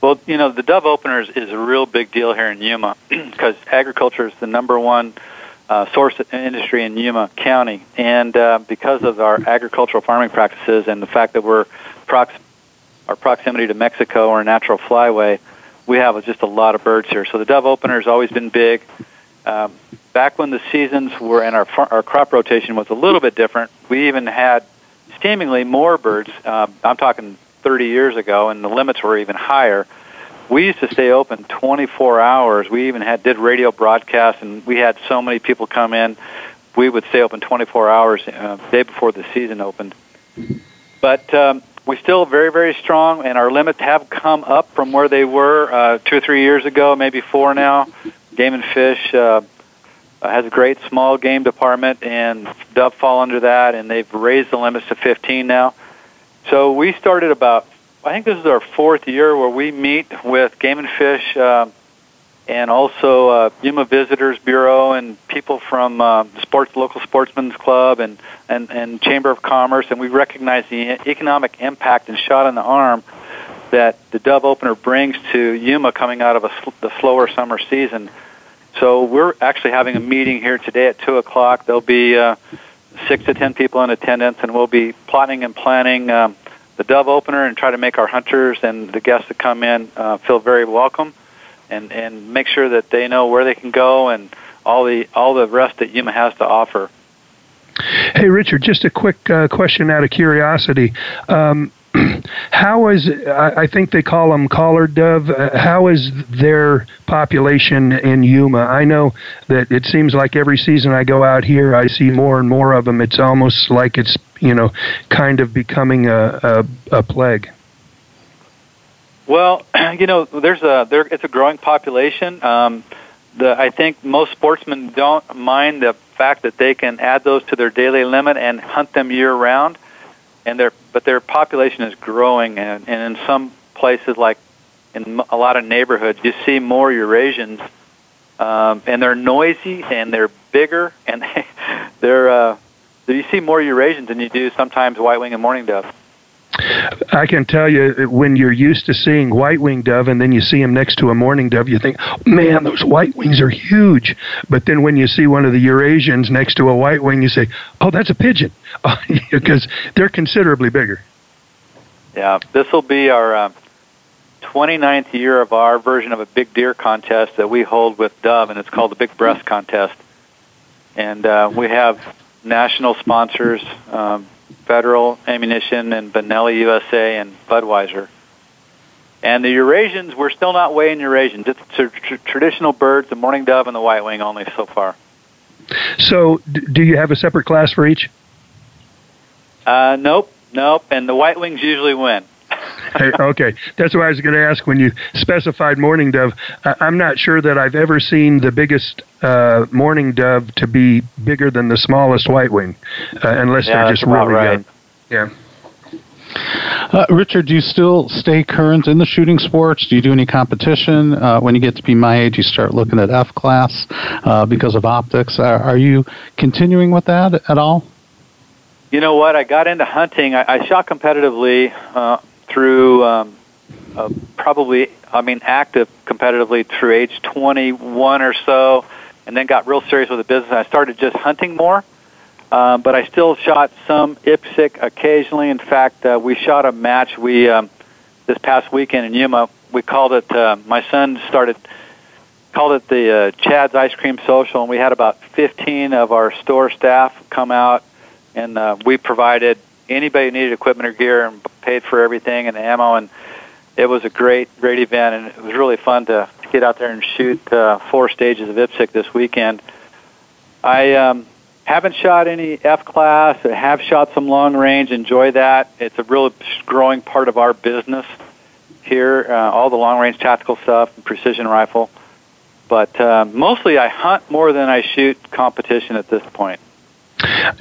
Well, you know, the dove openers is a real big deal here in Yuma because agriculture is the number one uh, source industry in Yuma County, and uh, because of our agricultural farming practices and the fact that we're prox- our proximity to Mexico or a natural flyway, we have just a lot of birds here. So the dove opener has always been big. Um, back when the seasons were and our our crop rotation was a little bit different, we even had seemingly more birds. Um, I'm talking 30 years ago, and the limits were even higher. We used to stay open 24 hours. We even had did radio broadcasts, and we had so many people come in. We would stay open 24 hours uh, day before the season opened. But um, we're still very, very strong, and our limits have come up from where they were uh, two or three years ago, maybe four now. Game and Fish uh, has a great small game department, and Dove fall under that, and they've raised the limits to 15 now. So we started about I think this is our fourth year where we meet with Game and Fish uh, and also uh, Yuma Visitors Bureau and people from uh, sports, local sportsmen's club and, and, and Chamber of Commerce, and we recognize the economic impact and shot in the arm that the Dove opener brings to Yuma coming out of sl- the slower summer season. So we're actually having a meeting here today at two o'clock. There'll be uh, six to ten people in attendance, and we'll be plotting and planning um, the Dove opener and try to make our hunters and the guests that come in uh, feel very welcome, and and make sure that they know where they can go and all the all the rest that Yuma has to offer. Hey, Richard, just a quick uh, question out of curiosity. Um, how is I think they call them collared dove? Uh, how is their population in Yuma? I know that it seems like every season I go out here, I see more and more of them. It's almost like it's you know kind of becoming a a, a plague. Well, you know, there's a there it's a growing population. Um, the I think most sportsmen don't mind the fact that they can add those to their daily limit and hunt them year round and their but their population is growing, and, and in some places like in a lot of neighborhoods, you see more Eurasians, um, and they're noisy and they're bigger, and they, they're uh, you see more Eurasians than you do sometimes white wing and mourning dove. I can tell you when you're used to seeing white winged dove and then you see them next to a mourning dove, you think, man, those white wings are huge. But then when you see one of the Eurasians next to a white wing, you say, oh, that's a pigeon, because they're considerably bigger. Yeah, this will be our uh, 29th year of our version of a big deer contest that we hold with Dove, and it's called the Big Breast Contest. And uh, we have national sponsors. Um, Federal Ammunition and Benelli USA and Budweiser. And the Eurasians, we're still not weighing Eurasians. It's tr- tr- traditional birds, the mourning dove and the white wing only so far. So, d- do you have a separate class for each? Uh, nope, nope. And the white wings usually win. Hey, okay, that's what I was going to ask when you specified mourning dove. I'm not sure that I've ever seen the biggest uh, mourning dove to be bigger than the smallest white wing, uh, unless yeah, they're just really right. young. Yeah. Uh, Richard, do you still stay current in the shooting sports? Do you do any competition? Uh, when you get to be my age, you start looking at F class uh, because of optics. Are, are, you continuing with that at all? You know what? I got into hunting. I, I shot competitively uh, through um, uh, probably, I mean, active competitively through age 21 or so, and then got real serious with the business. I started just hunting more, um, but I still shot some IPSC occasionally. In fact, uh, we shot a match we um, this past weekend in Yuma. We called it. Uh, my son started called it the uh, Chad's Ice Cream Social, and we had about 15 of our store staff come out, and uh, we provided anybody who needed equipment or gear and paid for everything and ammo and it was a great great event and it was really fun to, get out there and shoot uh, four stages of IPSC this weekend. I um, haven't shot any F class. I have shot some long range. Enjoy that. It's a really growing part of our business here. Uh, all the long range tactical stuff, and precision rifle. But uh, mostly, I hunt more than I shoot competition at this point.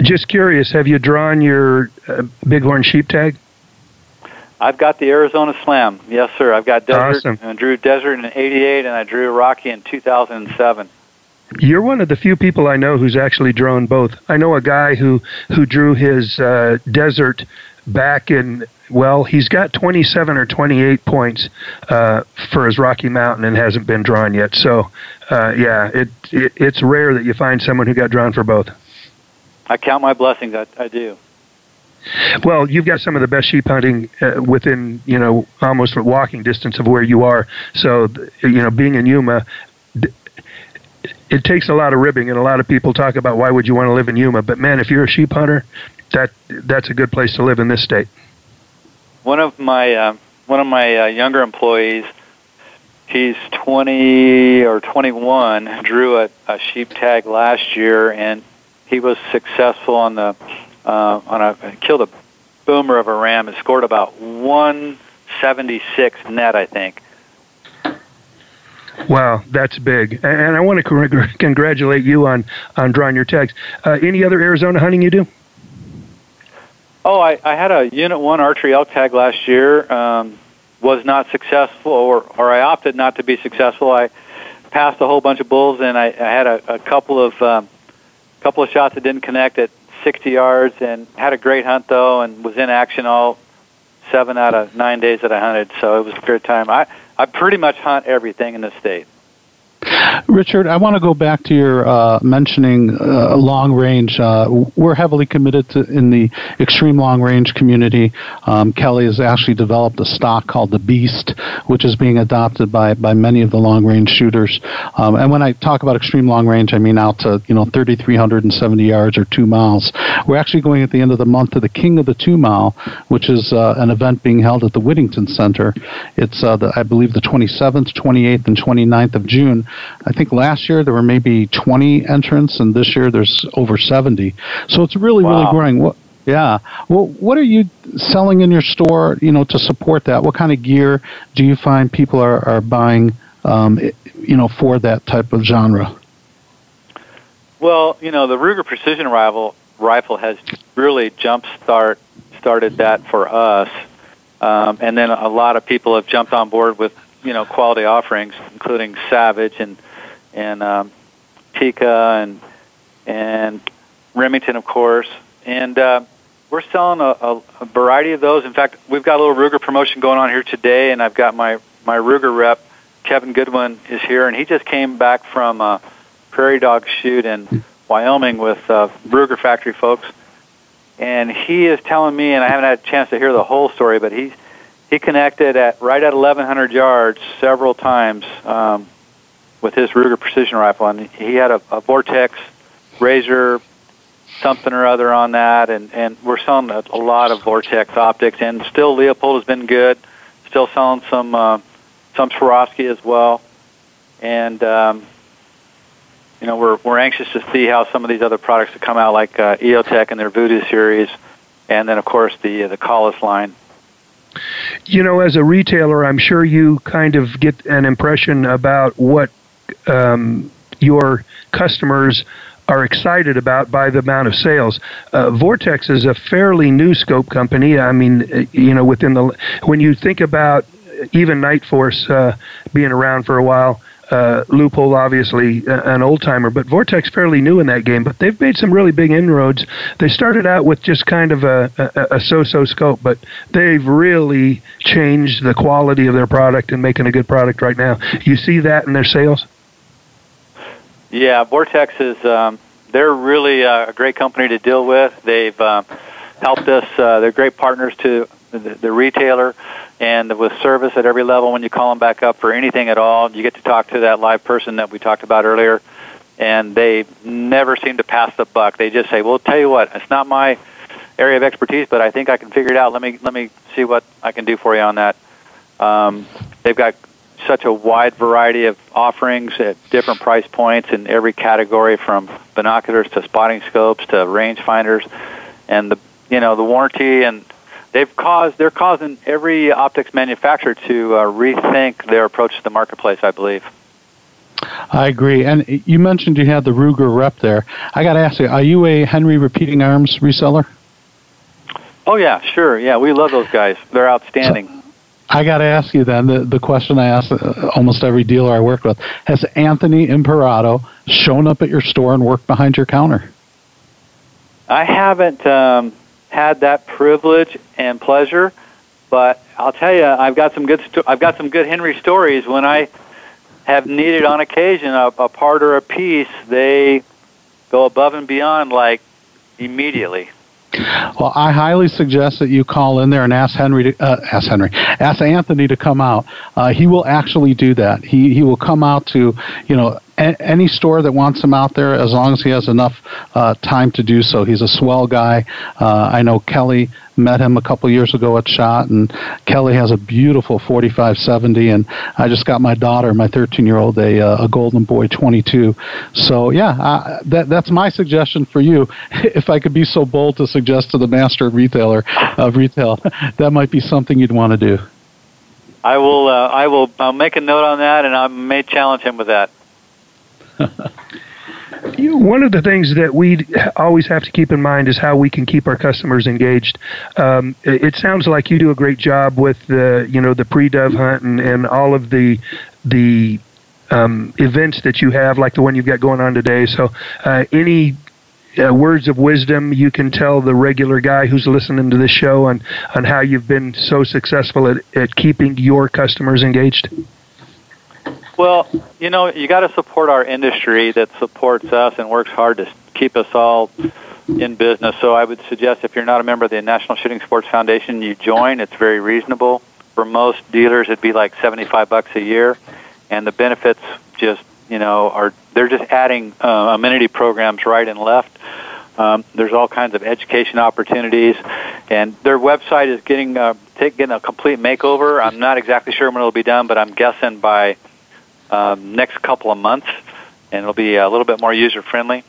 Just curious, have you drawn your uh, bighorn sheep tag? I've got the Arizona Slam. Yes, sir. I've got Desert. Awesome. I drew Desert in '88, and I drew Rocky in 2007. You're one of the few people I know who's actually drawn both. I know a guy who who drew his uh, Desert back in well, he's got 27 or 28 points uh, for his Rocky Mountain and hasn't been drawn yet. So, uh, yeah, it, it it's rare that you find someone who got drawn for both. I count my blessings. I, I do. Well, you've got some of the best sheep hunting uh, within, you know, almost walking distance of where you are. So, you know, being in Yuma, it takes a lot of ribbing, and a lot of people talk about why would you want to live in Yuma. But man, if you're a sheep hunter, that that's a good place to live in this state. One of my uh, one of my uh, younger employees, he's 20 or 21, drew a, a sheep tag last year, and he was successful on the uh, on a killed a boomer of a ram and scored about 176 net, I think. Wow, that's big, and I want to congratulate you on on drawing your tags. Uh, any other Arizona hunting you do? Oh, I, I had a Unit 1 archery elk tag last year. Um, was not successful, or, or I opted not to be successful. I passed a whole bunch of bulls, and I, I had a, a couple of um, couple of shots that didn't connect at 60 yards, and had a great hunt though, and was in action all seven out of nine days that I hunted. So it was a good time. I I pretty much hunt everything in the state. Richard, I want to go back to your uh, mentioning uh, long range. Uh, we're heavily committed to in the extreme long range community. Um, Kelly has actually developed a stock called the Beast, which is being adopted by, by many of the long range shooters. Um, and when I talk about extreme long range, I mean out to you know 3,370 yards or two miles. We're actually going at the end of the month to the King of the Two Mile, which is uh, an event being held at the Whittington Center. It's uh, the, I believe the 27th, 28th, and 29th of June. I think last year there were maybe 20 entrants, and this year there's over 70. So it's really, wow. really growing. What, yeah. Well, what are you selling in your store? You know, to support that. What kind of gear do you find people are are buying? Um, you know, for that type of genre. Well, you know, the Ruger Precision Rifle rifle has really jump start started that for us, um, and then a lot of people have jumped on board with you know quality offerings, including Savage and and um, Tikka and and Remington, of course. And uh, we're selling a, a, a variety of those. In fact, we've got a little Ruger promotion going on here today, and I've got my my Ruger rep Kevin Goodwin is here, and he just came back from a prairie dog shoot in Wyoming with uh, Ruger factory folks. And he is telling me, and I haven't had a chance to hear the whole story, but he's he connected at right at 1,100 yards several times um, with his Ruger precision rifle, and he had a, a Vortex Razor something or other on that, and and we're selling a, a lot of Vortex optics, and still Leupold has been good. Still selling some uh, some Swarovski as well, and um, you know we're we're anxious to see how some of these other products that come out, like uh, EOTech and their Vudu series, and then of course the uh, the Kahles line you know, as a retailer, I'm sure you kind of get an impression about what um, your customers are excited about by the amount of sales. Uh, Vortex is a fairly new scope company. I mean, uh, you know, within the when you think about even Nightforce uh, being around for a while, uh, Leupold, obviously an old timer, but Vortex fairly new in that game. But they've made some really big inroads. They started out with just kind of a, a, a so-so scope, but they've really changed the quality of their product and making a good product right now. You see that in their sales. Yeah, Vortex is um, they're really uh, a great company to deal with. They've uh, helped us. Uh, they're great partners to the, the retailer and with service at every level when you call them back up for anything at all you get to talk to that live person that we talked about earlier and they never seem to pass the buck. They just say well tell you what it's not my area of expertise but i think i can figure it out. Let me let me see what i can do for you on that. Um, they've got such a wide variety of offerings at different price points in every category from binoculars to spotting scopes to range finders. And the you know the warranty and they've caused they're causing every optics manufacturer to uh, rethink their approach to the marketplace. I believe. I agree. And you mentioned you had the Ruger rep there. I got to ask you, are you a Henry Repeating Arms reseller? Oh yeah, sure. Yeah, we love those guys. They're outstanding. So, I got to ask you then the, the question I ask uh, almost every dealer I work with: Has Anthony Imperato shown up at your store and worked behind your counter? I haven't. Um, had that privilege and pleasure. But I'll tell you, I've got some good. Sto- I've got some good Henry stories. When I have needed on occasion a, a part or a piece, they go above and beyond, like immediately. Well, I highly suggest that you call in there and ask Henry, to, uh, ask Henry, ask Anthony to come out. Uh, he will actually do that. He he will come out to you know a- any store that wants him out there as long as he has enough uh, time to do so. He's a swell guy. Uh, I know Kelly met him a couple years ago at Shot, and Kelly has a beautiful 4570. And I just got my daughter, my 13 year old, a, uh, a Golden Boy 22. So yeah, uh, that that's my suggestion for you. if I could be so bold to suggest to the master retailer of retail, that might be something you'd want to do. I will. Uh, I will. I'll make a note on that, and I may challenge him with that. one of the things that we always have to keep in mind is how we can keep our customers engaged. Um, it, it sounds like you do a great job with the you know the pre-dove hunt and, and all of the the um, events that you have, like the one you've got going on today. So, uh, any uh, words of wisdom you can tell the regular guy who's listening to this show on, on how you've been so successful at, at keeping your customers engaged? Well, you know, you got to support our industry that supports us and works hard to keep us all in business. So I would suggest if you're not a member of the National Shooting Sports Foundation, you join. It's very reasonable. For most dealers, it'd be like 75 bucks a year, and the benefits just you know are they're just adding uh, amenity programs right and left. Um, there's all kinds of education opportunities, and their website is getting uh, getting a complete makeover. I'm not exactly sure when it'll be done, but I'm guessing by um, next couple of months, and it'll be a little bit more user friendly.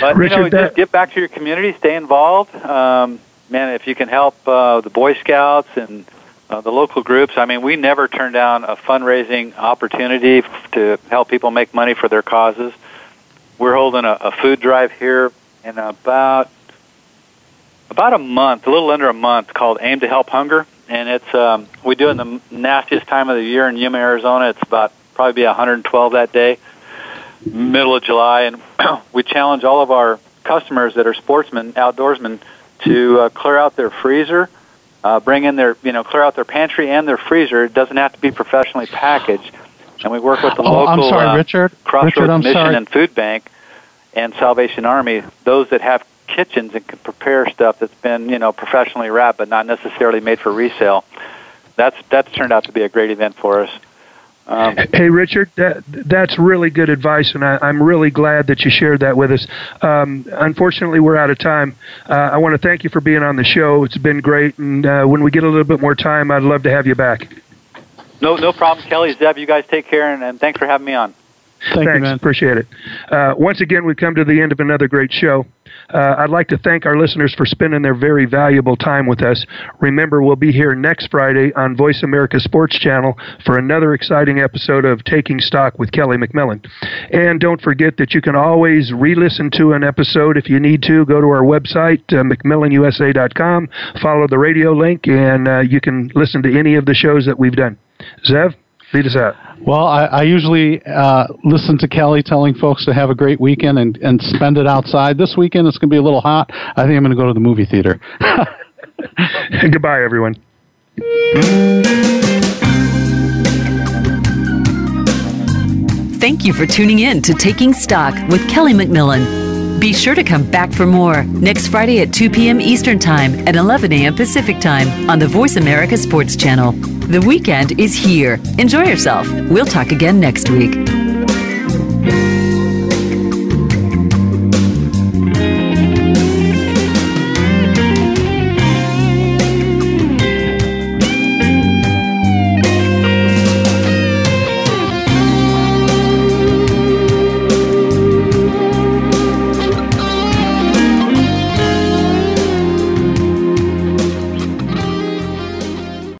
But Richard, you know, that- just get back to your community, stay involved. Um, man, if you can help uh, the Boy Scouts and uh, the local groups, I mean, we never turn down a fundraising opportunity f- to help people make money for their causes. We're holding a, a food drive here in about about a month, a little under a month, called Aim to Help Hunger, and it's um, we do it in the nastiest time of the year in Yuma, Arizona. It's about probably be 112 that day, middle of July, and we challenge all of our customers that are sportsmen, outdoorsmen, to uh, clear out their freezer, uh, bring in their, you know, clear out their pantry and their freezer. It doesn't have to be professionally packaged. And we work with the Oh, local I'm sorry, uh, Richard. Crossroads Richard, I'm Mission sorry. and Food Bank and Salvation Army, those that have kitchens and can prepare stuff that's been, you know, professionally wrapped but not necessarily made for resale. That's that's turned out to be a great event for us. Um, Hey, Richard, that, that's really good advice, and I, I'm really glad that you shared that with us. Um, unfortunately, we're out of time. Uh, I want to thank you for being on the show. It's been great, and uh, when we get a little bit more time, I'd love to have you back. no, no problem, Kelly. Zev, you guys take care, and, and thanks for having me on. Thanks, appreciate it. Uh, once again, we've come to the end of another great show. Uh, I'd like to thank our listeners for spending their very valuable time with us. Remember, we'll be here next Friday on Voice America Sports Channel for another exciting episode of Taking Stock with Kelly McMillan. And don't forget that you can always re listen to an episode if you need to. Go to our website, uh, McMillanUSA.com, follow the radio link, and uh, you can listen to any of the shows that we've done. Zev, lead us out. Well, I, I usually uh, listen to Kelly telling folks to have a great weekend and, and spend it outside. This weekend it's going to be a little hot. I think I'm going to go to the movie theater. Goodbye, everyone. Thank you for tuning in to Taking Stock with Kelly McMillan. Be sure to come back for more next Friday at 2 p.m. Eastern Time and 11 a.m. Pacific Time on the Voice America Sports Channel. The weekend is here. Enjoy yourself. We'll talk again next week.